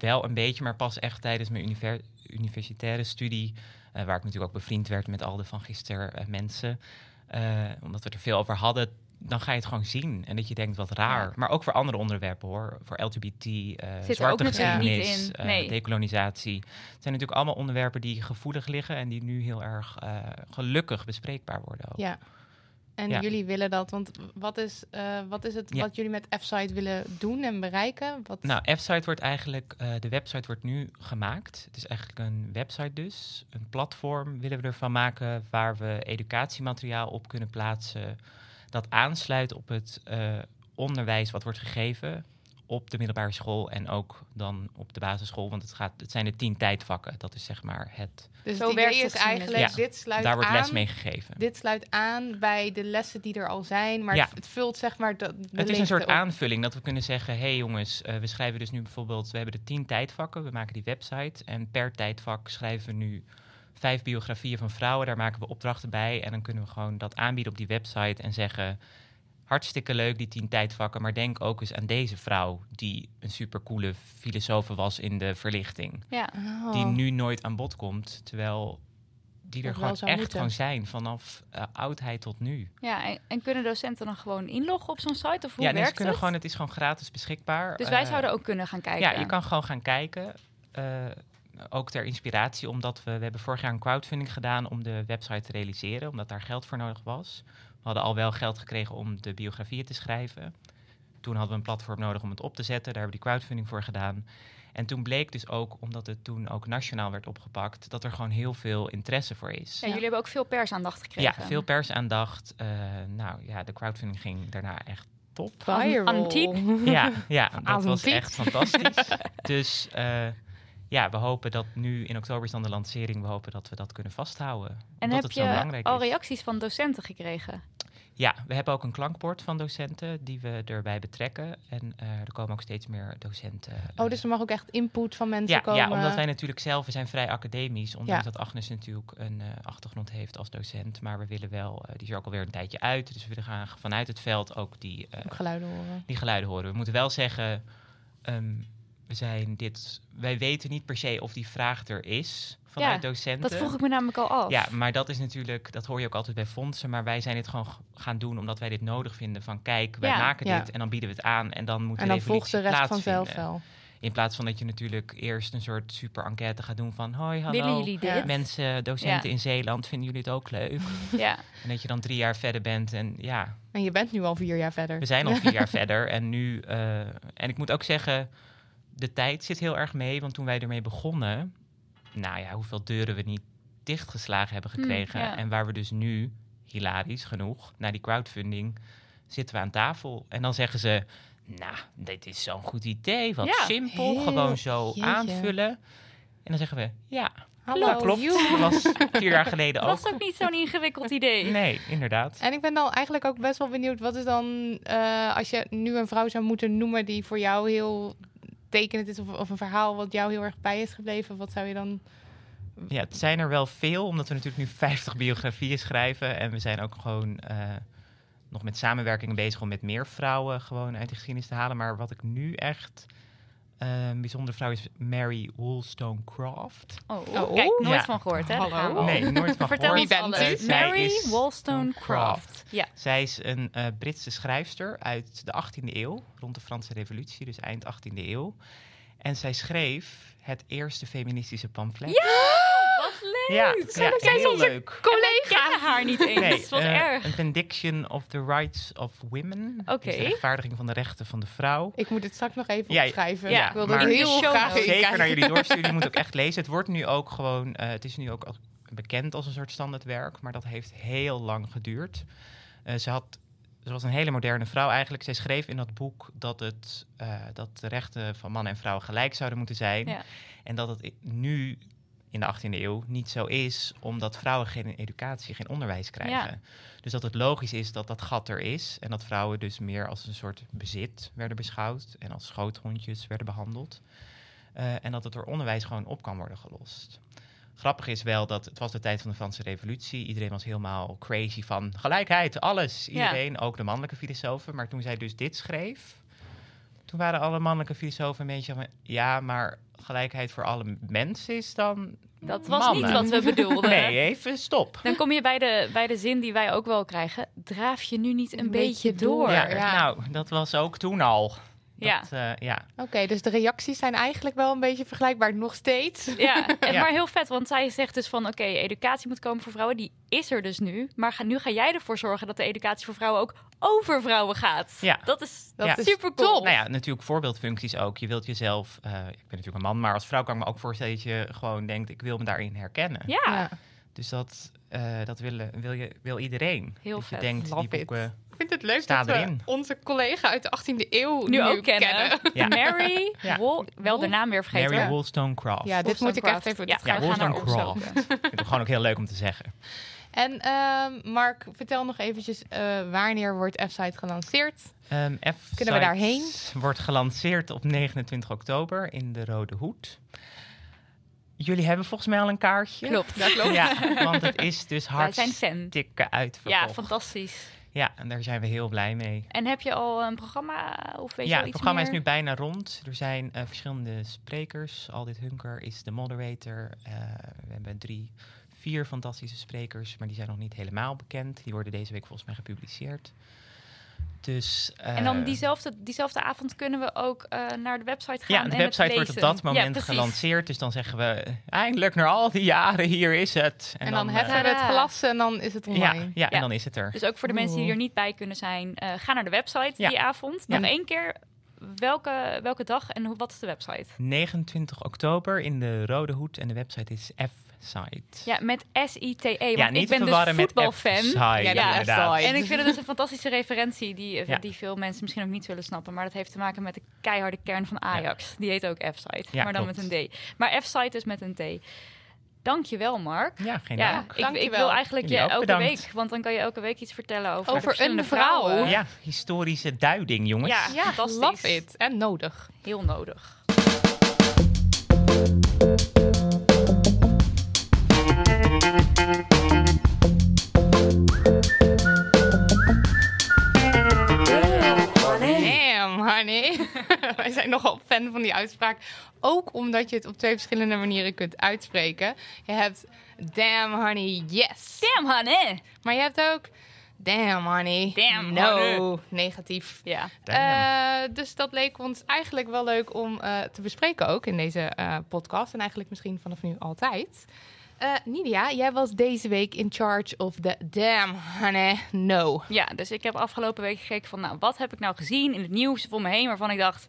[SPEAKER 6] wel een beetje, maar pas echt tijdens mijn univer- universitaire studie. eh, waar ik natuurlijk ook bevriend werd met al de van gisteren eh, mensen. Eh, omdat we er veel over hadden, dan ga je het gewoon zien. En dat je denkt, wat raar.
[SPEAKER 4] Ja.
[SPEAKER 6] Maar ook voor andere onderwerpen hoor. Voor LGBT,
[SPEAKER 4] ook
[SPEAKER 6] zwarte geschiedenis,
[SPEAKER 4] Nee.
[SPEAKER 6] decolonisatie. Het zijn natuurlijk allemaal onderwerpen die gevoelig liggen... en die nu heel erg gelukkig bespreekbaar worden ook.
[SPEAKER 5] Ja. En
[SPEAKER 6] Ja.
[SPEAKER 5] jullie willen dat, want wat is, eh, wat is het
[SPEAKER 6] Ja.
[SPEAKER 5] wat jullie met F-Site willen doen en bereiken? Wat...
[SPEAKER 6] Nou, F-site wordt eigenlijk, eh, de website wordt nu gemaakt. Het is eigenlijk een website dus. Een platform willen we ervan maken waar we educatiemateriaal op kunnen plaatsen. Dat aansluit op het eh, onderwijs wat wordt gegeven op de middelbare school en ook dan op de basisschool. Want het, gaat, het zijn de tien tijdvakken. Dat is zeg maar het.
[SPEAKER 5] dus
[SPEAKER 4] Zo werkt het
[SPEAKER 5] eigenlijk,
[SPEAKER 6] Ja.
[SPEAKER 5] dit sluit
[SPEAKER 6] Daar wordt
[SPEAKER 5] aan,
[SPEAKER 6] les mee gegeven.
[SPEAKER 5] Dit sluit aan bij de lessen die er al zijn, maar
[SPEAKER 6] Ja.
[SPEAKER 5] het, het vult zeg maar de, de
[SPEAKER 6] Het is een soort
[SPEAKER 5] op.
[SPEAKER 6] aanvulling dat we kunnen zeggen: hé hey jongens, eh, we schrijven dus nu bijvoorbeeld, we hebben de tien tijdvakken, we maken die website en per tijdvak schrijven we nu vijf biografieën van vrouwen, daar maken we opdrachten bij en dan kunnen we gewoon dat aanbieden op die website en zeggen: hartstikke leuk die tien tijdvakken, maar denk ook eens aan deze vrouw die een supercoole filosoof was in de verlichting,
[SPEAKER 4] Ja.
[SPEAKER 5] Oh.
[SPEAKER 6] die nu nooit aan bod komt, terwijl die er gewoon echt
[SPEAKER 5] moeten.
[SPEAKER 6] gewoon zijn vanaf eh, oudheid tot nu.
[SPEAKER 4] ja en, en kunnen docenten dan gewoon inloggen op zo'n site? Of hoe
[SPEAKER 6] ja, nee, ze kunnen
[SPEAKER 4] het?
[SPEAKER 6] gewoon, het is gewoon gratis beschikbaar.
[SPEAKER 4] Dus wij
[SPEAKER 6] Eh,
[SPEAKER 4] zouden ook kunnen gaan kijken.
[SPEAKER 6] Ja, je kan gewoon gaan kijken. eh, ook ter inspiratie, omdat we, we hebben vorig jaar een crowdfunding gedaan om de website te realiseren, omdat daar geld voor nodig was. We hadden al wel geld gekregen om de biografieën te schrijven. Toen hadden we een platform nodig om het op te zetten. Daar hebben we die crowdfunding voor gedaan. En toen bleek dus ook, omdat het toen ook nationaal werd opgepakt, dat er gewoon heel veel interesse voor is.
[SPEAKER 4] Ja, jullie hebben ook veel persaandacht gekregen.
[SPEAKER 6] Ja, veel persaandacht. Eh, nou ja, de crowdfunding ging daarna echt top.
[SPEAKER 5] Viral.
[SPEAKER 4] Antiek.
[SPEAKER 6] Ja, ja *laughs* dat was echt fantastisch. *laughs* Dus eh, ja, we hopen dat nu in oktober is dan de lancering. We hopen dat we dat kunnen vasthouden.
[SPEAKER 4] En heb
[SPEAKER 6] het zo
[SPEAKER 4] je
[SPEAKER 6] belangrijk
[SPEAKER 4] al
[SPEAKER 6] is.
[SPEAKER 4] reacties van docenten gekregen?
[SPEAKER 6] Ja, we hebben ook een klankbord van docenten die we erbij betrekken. En eh, er komen ook steeds meer docenten.
[SPEAKER 5] Oh,
[SPEAKER 6] eh,
[SPEAKER 5] dus er mag ook echt input van mensen
[SPEAKER 6] ja,
[SPEAKER 5] komen.
[SPEAKER 6] ja, omdat wij natuurlijk zelf, we zijn vrij academisch. Ondanks
[SPEAKER 5] Ja.
[SPEAKER 6] dat Agnes natuurlijk een eh, achtergrond heeft als docent. Maar we willen wel, eh, die is er ook alweer een tijdje uit. Dus we willen graag vanuit het veld ook die, eh,
[SPEAKER 5] Ook geluiden horen.
[SPEAKER 6] die geluiden horen. We moeten wel zeggen, ehm, we zijn dit, wij weten niet per se of die vraag er is vanuit
[SPEAKER 4] Ja,
[SPEAKER 6] docenten.
[SPEAKER 4] Dat vroeg ik me namelijk al af.
[SPEAKER 6] Ja, maar dat is natuurlijk, dat hoor je ook altijd bij fondsen. Maar wij zijn dit gewoon gaan doen omdat wij dit nodig vinden. Van kijk, wij
[SPEAKER 4] Ja.
[SPEAKER 6] maken
[SPEAKER 5] Ja.
[SPEAKER 6] dit en dan bieden we het aan. En dan moet
[SPEAKER 5] En
[SPEAKER 6] de
[SPEAKER 5] dan volgt de rest vanzelf wel.
[SPEAKER 6] In plaats van dat je natuurlijk eerst een soort super enquête gaat doen van... Hoi, hallo,
[SPEAKER 4] Willen jullie
[SPEAKER 5] Ja.
[SPEAKER 4] dit?
[SPEAKER 6] mensen, docenten
[SPEAKER 4] Ja.
[SPEAKER 6] in Zeeland, vinden jullie het ook leuk? *laughs*
[SPEAKER 4] Ja.
[SPEAKER 6] en dat je dan drie jaar verder bent en ja,
[SPEAKER 5] En je bent nu al vier jaar verder.
[SPEAKER 6] we zijn al vier *laughs* jaar verder. En nu, eh, en ik moet ook zeggen, de tijd zit heel erg mee. Want toen wij ermee begonnen, nou ja, hoeveel deuren we niet dichtgeslagen hebben
[SPEAKER 4] Hmm,
[SPEAKER 6] gekregen.
[SPEAKER 4] ja.
[SPEAKER 6] En waar we dus nu, hilarisch genoeg, na die crowdfunding, zitten we aan tafel. En dan zeggen ze, nou, dit is zo'n goed idee. Wat
[SPEAKER 4] Ja.
[SPEAKER 6] simpel,
[SPEAKER 5] Heel-
[SPEAKER 6] gewoon zo
[SPEAKER 5] jeetje.
[SPEAKER 6] aanvullen. En dan zeggen we, ja,
[SPEAKER 5] Hallo.
[SPEAKER 6] dat klopt. Dat was vier jaar geleden *laughs*
[SPEAKER 4] Dat
[SPEAKER 6] ook.
[SPEAKER 4] was ook niet zo'n ingewikkeld idee.
[SPEAKER 6] Nee, inderdaad.
[SPEAKER 5] En ik ben dan eigenlijk ook best wel benieuwd, wat is dan, eh, als je nu een vrouw zou moeten noemen die voor jou heel tekenend is, of, een verhaal wat jou heel erg bij is gebleven, wat zou je dan...
[SPEAKER 6] Ja, het zijn er wel veel, omdat we natuurlijk nu *laughs* 50 biografieën schrijven. En we zijn ook gewoon eh, nog met samenwerkingen bezig om met meer vrouwen gewoon uit de geschiedenis te halen. Maar wat ik nu echt eh, een bijzondere vrouw is Mary Wollstonecraft.
[SPEAKER 4] Oh,
[SPEAKER 5] Oh.
[SPEAKER 4] kijk, nooit
[SPEAKER 5] Ja.
[SPEAKER 4] van gehoord, hè?
[SPEAKER 5] Hallo.
[SPEAKER 6] Nee, nooit van *laughs*
[SPEAKER 4] Vertel
[SPEAKER 6] gehoord.
[SPEAKER 4] ons
[SPEAKER 5] Wie bent
[SPEAKER 4] alles.
[SPEAKER 5] u?
[SPEAKER 6] Zij
[SPEAKER 4] Mary Wollstonecraft. Ja.
[SPEAKER 6] Zij is een eh, Britse schrijfster uit de 18e eeuw, rond de Franse Revolutie, dus eind 18e eeuw. En zij schreef het eerste feministische pamflet.
[SPEAKER 4] Wat
[SPEAKER 6] ja,
[SPEAKER 5] Zij
[SPEAKER 6] ja
[SPEAKER 5] is
[SPEAKER 6] heel
[SPEAKER 5] onze
[SPEAKER 6] leuk.
[SPEAKER 4] Collega! haar niet eens.
[SPEAKER 6] Nee,
[SPEAKER 4] Het was
[SPEAKER 6] eh,
[SPEAKER 4] erg.
[SPEAKER 6] Een Benediction of the Rights of Women.
[SPEAKER 4] Oké.
[SPEAKER 6] Dus de rechtvaardiging van de rechten van de vrouw.
[SPEAKER 5] Ik moet het straks nog even
[SPEAKER 6] Ja,
[SPEAKER 5] opschrijven.
[SPEAKER 4] ja,
[SPEAKER 5] ik wil
[SPEAKER 6] maar-
[SPEAKER 5] er heel
[SPEAKER 4] show
[SPEAKER 5] graag in
[SPEAKER 6] Zeker
[SPEAKER 5] kijken.
[SPEAKER 6] naar jullie doorsturen. Je moet ook *laughs* echt lezen. Het wordt nu ook gewoon... eh, het is nu ook al bekend als een soort standaardwerk. Maar dat heeft heel lang geduurd. Eh, ze had... Ze was een hele moderne vrouw eigenlijk. Zij schreef in dat boek dat, het, eh, dat de rechten van man en vrouw gelijk zouden moeten zijn.
[SPEAKER 4] Ja.
[SPEAKER 6] En dat het nu in de 18e eeuw niet zo is, omdat vrouwen geen educatie, geen onderwijs krijgen. Dus dat het logisch is dat dat gat er is en dat vrouwen dus meer als een soort bezit werden beschouwd en als schoothondjes werden behandeld. Eh, en dat het door onderwijs gewoon op kan worden gelost. Grappig is wel dat het was de tijd van de Franse Revolutie. Iedereen was helemaal crazy van gelijkheid, alles.
[SPEAKER 4] Ja.
[SPEAKER 6] Iedereen, ook de mannelijke filosofen. Maar toen zij dus dit schreef, toen waren alle mannelijke filosofen een beetje van... ja, maar gelijkheid voor alle mensen is dan
[SPEAKER 4] Dat was
[SPEAKER 6] mannen.
[SPEAKER 4] niet wat we bedoelden. *laughs*
[SPEAKER 6] Nee, even stop.
[SPEAKER 4] Dan kom je bij de, bij de zin die wij ook wel krijgen. Draaf je nu niet een,
[SPEAKER 5] Een
[SPEAKER 4] beetje
[SPEAKER 5] beetje
[SPEAKER 4] door?
[SPEAKER 5] door.
[SPEAKER 6] Ja,
[SPEAKER 5] ja.
[SPEAKER 6] Nou, dat was ook toen al.
[SPEAKER 4] Ja.
[SPEAKER 6] Dat, eh, ja.
[SPEAKER 5] Oké, dus de reacties zijn eigenlijk wel een beetje vergelijkbaar nog steeds. *laughs*
[SPEAKER 4] Ja, en maar heel vet, want zij zegt dus van... oké, educatie moet komen voor vrouwen, die is er dus nu. Maar ga, nu ga jij ervoor zorgen dat de educatie voor vrouwen ook over vrouwen gaat.
[SPEAKER 6] Ja.
[SPEAKER 4] Dat is,
[SPEAKER 5] Dat
[SPEAKER 6] Ja.
[SPEAKER 5] is
[SPEAKER 4] super cool.
[SPEAKER 6] Nou ja, natuurlijk voorbeeldfuncties ook. Je wilt jezelf, eh, ik ben natuurlijk een man, maar als vrouw kan ik me ook voorstellen dat je gewoon denkt, ik wil me daarin herkennen.
[SPEAKER 4] Ja,
[SPEAKER 5] Ja.
[SPEAKER 6] Dus dat, eh, dat willen, wil, je, wil iedereen.
[SPEAKER 4] Heel
[SPEAKER 6] dat je
[SPEAKER 4] vet.
[SPEAKER 6] denkt,
[SPEAKER 5] Love
[SPEAKER 6] die
[SPEAKER 5] it.
[SPEAKER 6] boeken...
[SPEAKER 5] Ik vind het leuk
[SPEAKER 6] Staat
[SPEAKER 5] dat we
[SPEAKER 6] erin.
[SPEAKER 5] onze collega uit de 18e eeuw
[SPEAKER 4] nu, ook kennen. *laughs*
[SPEAKER 6] Ja.
[SPEAKER 4] Mary, *laughs*
[SPEAKER 6] Ja.
[SPEAKER 4] Wol- wel de naam weer vergeten.
[SPEAKER 6] Mary. Wollstonecraft.
[SPEAKER 5] Ja, dit moet ik echt even...
[SPEAKER 4] Ja,
[SPEAKER 6] ja, Wollstonecraft.
[SPEAKER 5] opzoeken. *laughs*
[SPEAKER 6] Ik vind het gewoon ook heel leuk om te zeggen.
[SPEAKER 5] En ehm, Mark, vertel nog eventjes, eh, wanneer wordt F-Site gelanceerd?
[SPEAKER 6] Ehm F
[SPEAKER 5] Kunnen we daarheen?
[SPEAKER 6] Wordt gelanceerd op 29 oktober in de Rode Hoed. Jullie hebben volgens mij al een kaartje.
[SPEAKER 4] Klopt.
[SPEAKER 5] Dat klopt.
[SPEAKER 6] Ja, want het is dus
[SPEAKER 4] Wij zijn fan.
[SPEAKER 6] hartstikke uitverkocht.
[SPEAKER 4] Ja, fantastisch.
[SPEAKER 6] Ja, en daar zijn we heel blij mee.
[SPEAKER 4] En heb je al een programma? Of weet je
[SPEAKER 6] ja, het programma
[SPEAKER 4] meer?
[SPEAKER 6] is nu bijna rond. Er zijn eh, verschillende sprekers. Aldit Hunker is de moderator. Eh, we hebben drie, vier fantastische sprekers, maar die zijn nog niet helemaal bekend. Die worden deze week volgens mij gepubliceerd. Dus,
[SPEAKER 4] En dan
[SPEAKER 6] eh,
[SPEAKER 4] diezelfde, diezelfde avond kunnen we ook eh, naar de website gaan.
[SPEAKER 6] Ja, de
[SPEAKER 4] en
[SPEAKER 6] website
[SPEAKER 4] het
[SPEAKER 6] wordt op dat moment
[SPEAKER 4] Ja,
[SPEAKER 6] gelanceerd. Dus dan zeggen we, eindelijk na al die jaren, hier is het.
[SPEAKER 5] En, dan,
[SPEAKER 6] eh,
[SPEAKER 5] heffen we het glas en dan is het online.
[SPEAKER 6] ja,
[SPEAKER 4] Ja.
[SPEAKER 6] en dan is het er.
[SPEAKER 4] Dus ook voor de mensen die er niet bij kunnen zijn, eh, ga naar de website
[SPEAKER 6] Ja.
[SPEAKER 4] die avond.
[SPEAKER 6] Ja.
[SPEAKER 4] Nog één keer, welke, welke dag en hoe, wat is de website?
[SPEAKER 6] 29 oktober in de Rode Hoed en de website is Site.
[SPEAKER 4] Ja, met S-I-T-E.
[SPEAKER 6] Ja,
[SPEAKER 4] want ik ben dus voetbalfan.
[SPEAKER 5] Ja,
[SPEAKER 6] inderdaad.
[SPEAKER 5] F-site.
[SPEAKER 4] En ik vind het dus een *laughs* fantastische referentie die, eh,
[SPEAKER 6] Ja.
[SPEAKER 4] die veel mensen misschien ook niet zullen snappen. Maar dat heeft te maken met de keiharde kern van Ajax. Die heet ook F-site,
[SPEAKER 6] Ja,
[SPEAKER 4] maar dan
[SPEAKER 6] klopt.
[SPEAKER 4] met een D. Maar F-site is met een T. Dankjewel, Mark.
[SPEAKER 6] Ja, geen
[SPEAKER 4] Ja,
[SPEAKER 6] dank.
[SPEAKER 4] ik, wil eigenlijk je elke
[SPEAKER 6] bedankt.
[SPEAKER 4] week, want dan kan je elke week iets vertellen over,
[SPEAKER 5] Over een vrouw.
[SPEAKER 4] vrouwen.
[SPEAKER 6] Ja, historische duiding, jongens.
[SPEAKER 4] Ja,
[SPEAKER 5] Ja,
[SPEAKER 4] fantastisch.
[SPEAKER 5] love it. En nodig.
[SPEAKER 4] Heel nodig.
[SPEAKER 5] Damn, honey. *laughs* Wij zijn nogal fan van die uitspraak. Ook omdat je het op twee verschillende manieren kunt uitspreken. Je hebt damn, honey, yes.
[SPEAKER 4] Damn, honey.
[SPEAKER 5] Maar je hebt ook damn, honey,
[SPEAKER 4] Damn,
[SPEAKER 5] no,
[SPEAKER 4] honey.
[SPEAKER 5] negatief.
[SPEAKER 4] Ja.
[SPEAKER 5] Eh, dus dat leek ons eigenlijk wel leuk om eh, te bespreken ook in deze eh, podcast. En eigenlijk misschien vanaf nu altijd. Eh, Nidia, jij was deze week in charge of the damn, honey, no.
[SPEAKER 4] ja, dus ik heb afgelopen week gekeken van, nou, wat heb ik nou gezien in het nieuws om me heen waarvan ik dacht,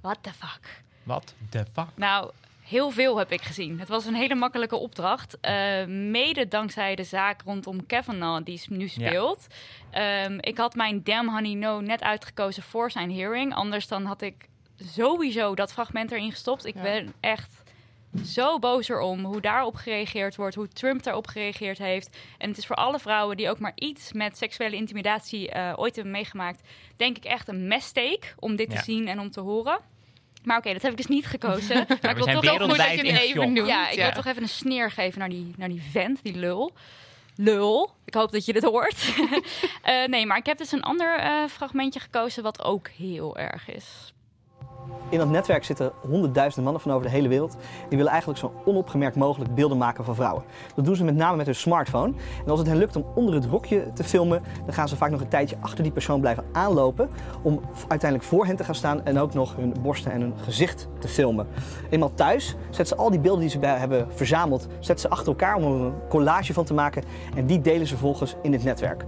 [SPEAKER 4] what the fuck.
[SPEAKER 6] Wat de fuck?
[SPEAKER 4] Nou, heel veel heb ik gezien. Het was een hele makkelijke opdracht. Eh, mede dankzij de zaak rondom Kavanaugh, die nu speelt. Ehm, ik had mijn Damn Honey No net uitgekozen voor zijn hearing. Anders dan had ik sowieso dat fragment erin gestopt. Ik
[SPEAKER 5] Ja.
[SPEAKER 4] ben echt zo boos erom hoe daarop gereageerd wordt, hoe Trump daarop gereageerd heeft. En het is voor alle vrouwen die ook maar iets met seksuele intimidatie eh, ooit hebben meegemaakt, denk ik echt een mistake om dit
[SPEAKER 6] Ja.
[SPEAKER 4] te zien en om te horen. Maar oké, dat heb ik dus niet gekozen. *laughs* maar
[SPEAKER 6] we
[SPEAKER 4] ik wil
[SPEAKER 6] zijn
[SPEAKER 4] toch
[SPEAKER 5] Goed dat je even noemt.
[SPEAKER 4] ja, ik wil toch even een sneer geven naar die, naar die vent, die lul. Lul. Ik hoop dat je dit hoort. *laughs* Eh, nee, maar ik heb dus een ander eh, fragmentje gekozen wat ook heel erg is.
[SPEAKER 7] In dat netwerk zitten honderdduizenden mannen van over de hele wereld. Die willen eigenlijk zo onopgemerkt mogelijk beelden maken van vrouwen. Dat doen ze met name met hun smartphone. En als het hen lukt om onder het rokje te filmen, dan gaan ze vaak nog een tijdje achter die persoon blijven aanlopen. Om uiteindelijk voor hen te gaan staan en ook nog hun borsten en hun gezicht te filmen. Eenmaal thuis zetten ze al die beelden die ze hebben verzameld, zetten ze achter elkaar om er een collage van te maken. En die delen ze vervolgens in dit netwerk.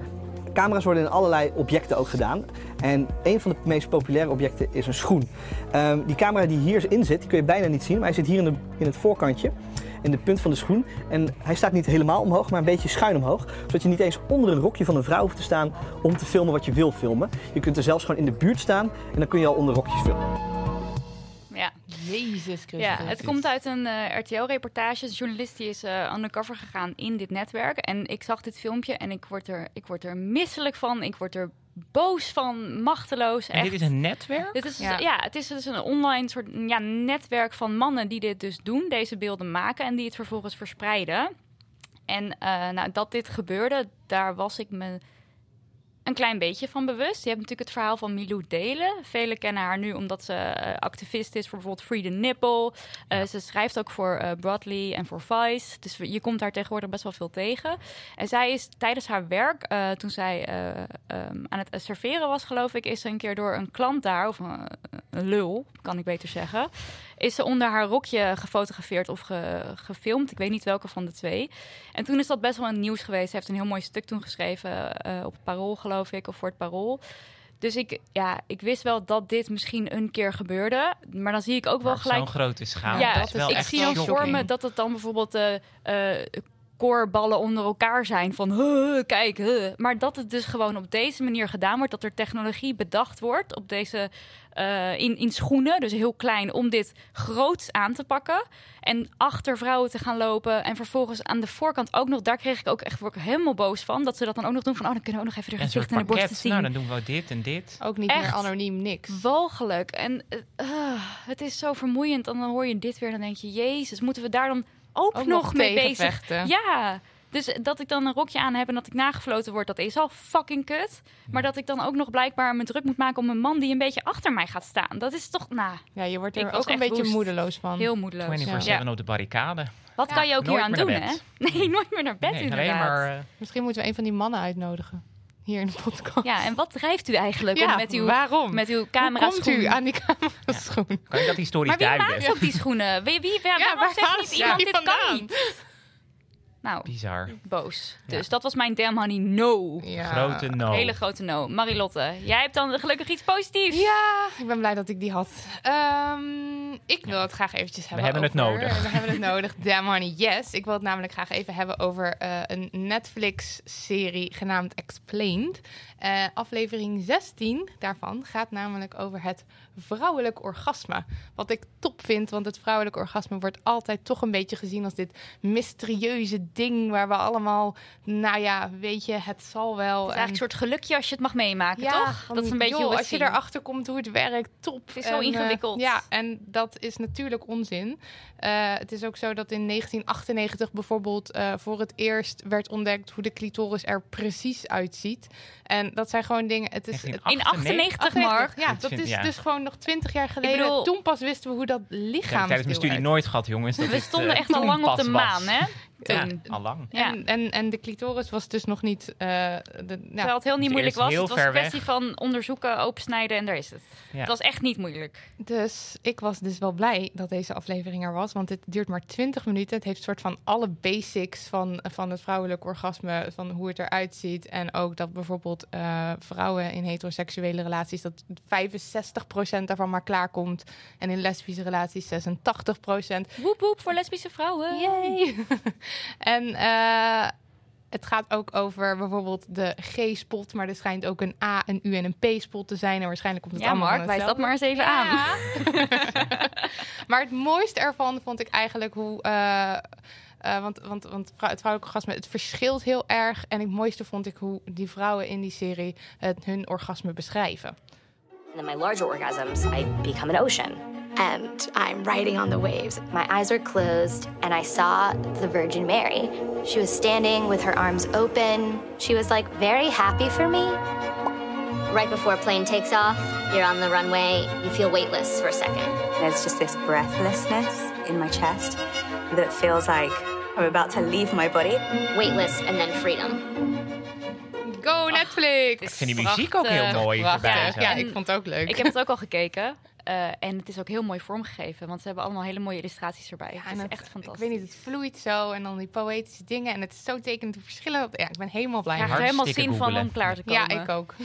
[SPEAKER 7] Camera's worden in allerlei objecten ook gedaan. En een van de meest populaire objecten is een schoen. Ehm, die camera die hierin zit, die kun je bijna niet zien, maar hij zit hier in, de, in het voorkantje. In de punt van de schoen. En hij staat niet helemaal omhoog, maar een beetje schuin omhoog. Zodat je niet eens onder een rokje van een vrouw hoeft te staan om te filmen wat je wil filmen. Je kunt er zelfs gewoon in de buurt staan en dan kun je al onder rokjes filmen.
[SPEAKER 4] Ja,
[SPEAKER 5] Jezus Christus.
[SPEAKER 4] ja het komt uit een eh, RTL-reportage. De journalist die is eh, undercover gegaan in dit netwerk. En ik zag dit filmpje en ik word er, ik word er misselijk van. Ik word er boos van, machteloos.
[SPEAKER 6] En
[SPEAKER 4] echt.
[SPEAKER 6] dit is een netwerk?
[SPEAKER 4] Dit is,
[SPEAKER 5] Ja.
[SPEAKER 4] ja. het is dus een online soort ja, netwerk van mannen die dit dus doen, deze beelden maken en die het vervolgens verspreiden. En eh, nou, dat dit gebeurde, daar was ik me een klein beetje van bewust. Je hebt natuurlijk het verhaal van Milou Delen. Velen kennen haar nu omdat ze eh, activist is voor bijvoorbeeld Free the Nipple. Eh, Ze schrijft ook voor eh, Broadly en voor Vice. Dus je komt daar tegenwoordig best wel veel tegen. En zij is tijdens haar werk, toen zij eh, ehm, aan het serveren was, geloof ik, is ze een keer door een klant daar, of een, een lul, kan ik beter zeggen, is ze onder haar rokje gefotografeerd of ge- gefilmd. Ik weet niet welke van de twee. En toen is dat best wel een nieuws geweest. Ze heeft een heel mooi stuk toen geschreven eh, op het Parool, geloof ik, of voor het Parool. Dus ik, ja, ik wist wel dat dit misschien een keer gebeurde. Maar dan zie ik ook wel
[SPEAKER 6] Maar
[SPEAKER 4] gelijk
[SPEAKER 6] Zo'n grote schaal.
[SPEAKER 4] ja,
[SPEAKER 6] dat is wel
[SPEAKER 4] ik
[SPEAKER 6] echt
[SPEAKER 4] zie dan voor me dat het dan bijvoorbeeld eh eh koorballen onder elkaar zijn van "Huh, kijk, huh." maar dat het dus gewoon op deze manier gedaan wordt, dat er technologie bedacht wordt op deze eh, in, in schoenen, dus heel klein, om dit groots aan te pakken en achter vrouwen te gaan lopen en vervolgens aan de voorkant ook nog, daar kreeg ik ook echt word ik helemaal boos van, dat ze dat dan ook nog doen van oh dan kunnen we ook nog even de gezicht en de borsten
[SPEAKER 6] pakket.
[SPEAKER 4] zien.
[SPEAKER 6] Nou, dan doen we dit en dit.
[SPEAKER 5] Ook niet
[SPEAKER 4] Echt.
[SPEAKER 5] meer anoniem, niks.
[SPEAKER 4] Walgelijk. En eh, ah, het is zo vermoeiend. En dan hoor je dit weer. Dan denk je, jezus, moeten we daar dan ook,
[SPEAKER 5] Ook
[SPEAKER 4] nog
[SPEAKER 5] nog
[SPEAKER 4] mee bezig?
[SPEAKER 5] vechten.
[SPEAKER 4] Ja. Dus dat ik dan een rokje aan heb en dat ik nagefloten word, dat is al fucking kut. Maar dat ik dan ook nog blijkbaar me druk moet maken om een man die een beetje achter mij gaat staan. Dat is toch, nou,
[SPEAKER 5] Ja, je wordt er ook een beetje
[SPEAKER 4] woest.
[SPEAKER 5] moedeloos van.
[SPEAKER 4] heel moedeloos.
[SPEAKER 6] 24-7
[SPEAKER 4] Ja.
[SPEAKER 6] op de barricade.
[SPEAKER 4] Wat
[SPEAKER 5] Ja,
[SPEAKER 4] kan je ook
[SPEAKER 6] nooit
[SPEAKER 4] hier aan doen, hè? *laughs* Nee, nooit meer naar bed
[SPEAKER 6] nee,
[SPEAKER 4] inderdaad.
[SPEAKER 6] maar... eh,
[SPEAKER 5] Misschien moeten we een van die mannen uitnodigen. Hier in de podcast.
[SPEAKER 4] Ja, en wat drijft u eigenlijk
[SPEAKER 5] Ja,
[SPEAKER 4] om met uw,
[SPEAKER 5] waarom?
[SPEAKER 4] met uw
[SPEAKER 5] Hoe
[SPEAKER 4] camera
[SPEAKER 5] komt u aan die cameraschoen?
[SPEAKER 6] kan ik dat historisch
[SPEAKER 4] Maar wie
[SPEAKER 6] duiden?
[SPEAKER 4] maakt ook die schoenen? Wie, wie, waar, waarom
[SPEAKER 5] waar
[SPEAKER 4] zegt niet iemand
[SPEAKER 5] die
[SPEAKER 4] dit kan
[SPEAKER 5] vandaan?
[SPEAKER 4] niet? Nou,
[SPEAKER 6] Bizar.
[SPEAKER 4] boos.
[SPEAKER 6] Ja.
[SPEAKER 4] Dus dat was mijn damn honey no.
[SPEAKER 5] Ja.
[SPEAKER 6] Grote no.
[SPEAKER 4] Hele grote no. Marilotte, jij hebt dan gelukkig iets positiefs.
[SPEAKER 5] Ja, ik ben blij dat ik die had. Ehm, ik wil het graag eventjes hebben
[SPEAKER 6] hebben het nodig. *laughs*
[SPEAKER 5] We hebben het nodig. Damn honey, yes. Ik wil het namelijk graag even hebben over eh, een Netflix-serie genaamd Explained. Eh, aflevering 16 daarvan gaat namelijk over het vrouwelijk orgasme. Wat ik top vind, want het vrouwelijk orgasme wordt altijd toch een beetje gezien als dit mysterieuze ding waar we allemaal, nou ja, weet je, het zal wel.
[SPEAKER 4] Het is eigenlijk een soort gelukje als je het mag meemaken,
[SPEAKER 5] Ja,
[SPEAKER 4] toch? Dat is een beetje
[SPEAKER 5] joh,
[SPEAKER 4] hoe
[SPEAKER 5] als je erachter komt hoe het werkt, top.
[SPEAKER 4] Het is zo
[SPEAKER 5] En, eh,
[SPEAKER 4] ingewikkeld.
[SPEAKER 5] ja, en dat is natuurlijk onzin. Eh, het is ook zo dat in 1998 bijvoorbeeld eh, voor het eerst werd ontdekt hoe de clitoris er precies uitziet. En dat zijn gewoon dingen. Het is
[SPEAKER 4] In 98, Mark.
[SPEAKER 5] Ja,
[SPEAKER 6] Dat
[SPEAKER 5] is
[SPEAKER 6] ja.
[SPEAKER 5] dus gewoon nog 20 jaar geleden.
[SPEAKER 4] bedoel-
[SPEAKER 5] Toen pas wisten we hoe dat
[SPEAKER 6] Ik heb
[SPEAKER 5] lichaam
[SPEAKER 6] tijdens mijn studie nooit gehad, jongens. Dat
[SPEAKER 4] We stonden
[SPEAKER 6] eh,
[SPEAKER 4] echt al lang op de
[SPEAKER 6] was.
[SPEAKER 4] maan, hè?
[SPEAKER 6] Ja,
[SPEAKER 4] Toen.
[SPEAKER 6] al lang.
[SPEAKER 4] Ja.
[SPEAKER 5] En, en, en de clitoris was dus nog niet. eh, de, nou,
[SPEAKER 4] Terwijl het heel niet
[SPEAKER 6] Het
[SPEAKER 4] moeilijk was.
[SPEAKER 6] heel
[SPEAKER 4] Het was een
[SPEAKER 6] weg.
[SPEAKER 4] kwestie van onderzoeken, opensnijden en daar is het.
[SPEAKER 6] Ja.
[SPEAKER 4] Het was echt niet moeilijk.
[SPEAKER 5] Dus ik was dus wel blij dat deze aflevering er was. Want het duurt maar 20 minuten. Het heeft soort van alle basics van, van het vrouwelijk orgasme. Van hoe het eruit ziet. En ook dat bijvoorbeeld eh, vrouwen in heteroseksuele relaties... dat 65% daarvan maar klaarkomt. En in lesbische relaties 86%.
[SPEAKER 4] Woep woep voor lesbische vrouwen.
[SPEAKER 5] Yay! *laughs* en eh, het gaat ook over bijvoorbeeld de G-spot. Maar er schijnt ook een A, een U en een P-spot te zijn. En waarschijnlijk komt het
[SPEAKER 4] Ja,
[SPEAKER 5] allemaal
[SPEAKER 4] Mark, wijs dat maar eens even aan. *laughs*
[SPEAKER 5] maar het mooiste ervan vond ik eigenlijk hoe. eh, eh, want, want, want het vrouwelijk orgasme, het verschilt heel erg. En het mooiste vond ik hoe die vrouwen in die serie het, hun orgasme beschrijven.
[SPEAKER 8] And then my larger orgasms, I become an ocean. And I'm riding on the waves. My eyes were closed, and I saw the Virgin Mary. She was standing with her arms open. She was like very happy for me. Right before a plane takes off, you're on the runway, you feel weightless for a second.
[SPEAKER 9] There's just this breathlessness in my chest that feels like I'm about to leave my body.
[SPEAKER 8] Weightless and then freedom.
[SPEAKER 6] Ik vind die muziek ook heel mooi.
[SPEAKER 5] Ja,
[SPEAKER 4] En
[SPEAKER 5] ik vond het ook leuk.
[SPEAKER 4] Ik heb het ook al gekeken. eh, en het is ook heel mooi vormgegeven. Want ze hebben allemaal hele mooie illustraties erbij.
[SPEAKER 5] Ja,
[SPEAKER 4] het is
[SPEAKER 5] het-
[SPEAKER 4] echt
[SPEAKER 5] Ik
[SPEAKER 4] fantastisch.
[SPEAKER 5] weet niet, het vloeit zo en dan die poëtische dingen. En het is zo tekenend hoe verschillend. Ja, ik ben helemaal blij.
[SPEAKER 4] Ik krijg er helemaal
[SPEAKER 6] Hartstikke
[SPEAKER 4] zin van om klaar te komen.
[SPEAKER 5] Ja, ik ook. *laughs*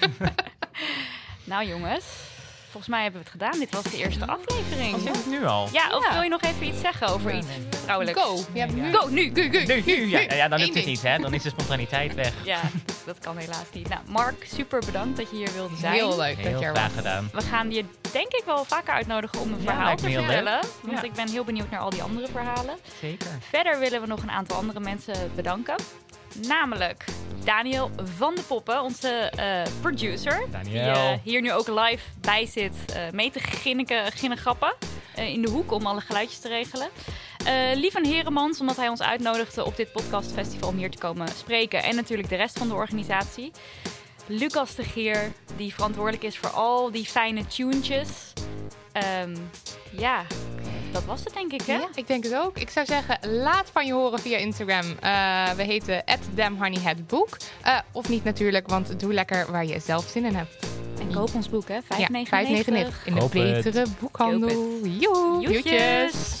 [SPEAKER 5] *laughs*
[SPEAKER 4] Nou jongens, volgens mij hebben we het gedaan. Dit was de eerste aflevering.
[SPEAKER 6] Oh, het nu al?
[SPEAKER 4] Ja, of
[SPEAKER 5] Ja.
[SPEAKER 4] wil je nog even iets zeggen over
[SPEAKER 6] Ja,
[SPEAKER 4] iets
[SPEAKER 6] nee.
[SPEAKER 4] vrouwelijks?
[SPEAKER 5] Go! Ja, nu.
[SPEAKER 4] Go, nu!
[SPEAKER 5] Go, go,
[SPEAKER 6] Nu, nu, ja, ja, dan lukt het niet, hè? Dan is de spontaniteit weg.
[SPEAKER 4] Ja, dat kan helaas niet. Nou, Mark, super bedankt dat je hier wilde zijn.
[SPEAKER 5] Heel leuk dat
[SPEAKER 6] Heel
[SPEAKER 5] je er was.
[SPEAKER 6] graag gedaan.
[SPEAKER 4] We gaan je denk ik wel vaker uitnodigen om een
[SPEAKER 6] Ja,
[SPEAKER 4] verhaal te vertellen. Want
[SPEAKER 6] Ja.
[SPEAKER 4] ik ben heel benieuwd naar al die andere verhalen.
[SPEAKER 6] Zeker.
[SPEAKER 4] Verder willen we nog een aantal andere mensen bedanken. Namelijk Daniel van de Poppen, onze eh, producer. Die eh, hier nu ook live bij zit eh, mee te ginniken, ginnegappen. eh, in de hoek om alle geluidjes te regelen. Eh Lieven Heremans, omdat hij ons uitnodigde op dit podcastfestival om hier te komen spreken. En natuurlijk de rest van de organisatie. Lucas de Geer, die verantwoordelijk is voor al die fijne tunetjes. Ehm, ja, dat was het denk ik, hè?
[SPEAKER 5] Ja, ik denk het ook. Ik zou zeggen, laat van je horen via Instagram. Eh, we heten @damhoneyheadbook. Eh of niet natuurlijk, want doe lekker waar je zelf zin in hebt.
[SPEAKER 4] En koop ons boek, hè? 5,99.
[SPEAKER 5] Ja, 5,99 in de betere boekhandel. Joe,
[SPEAKER 4] Joetjes.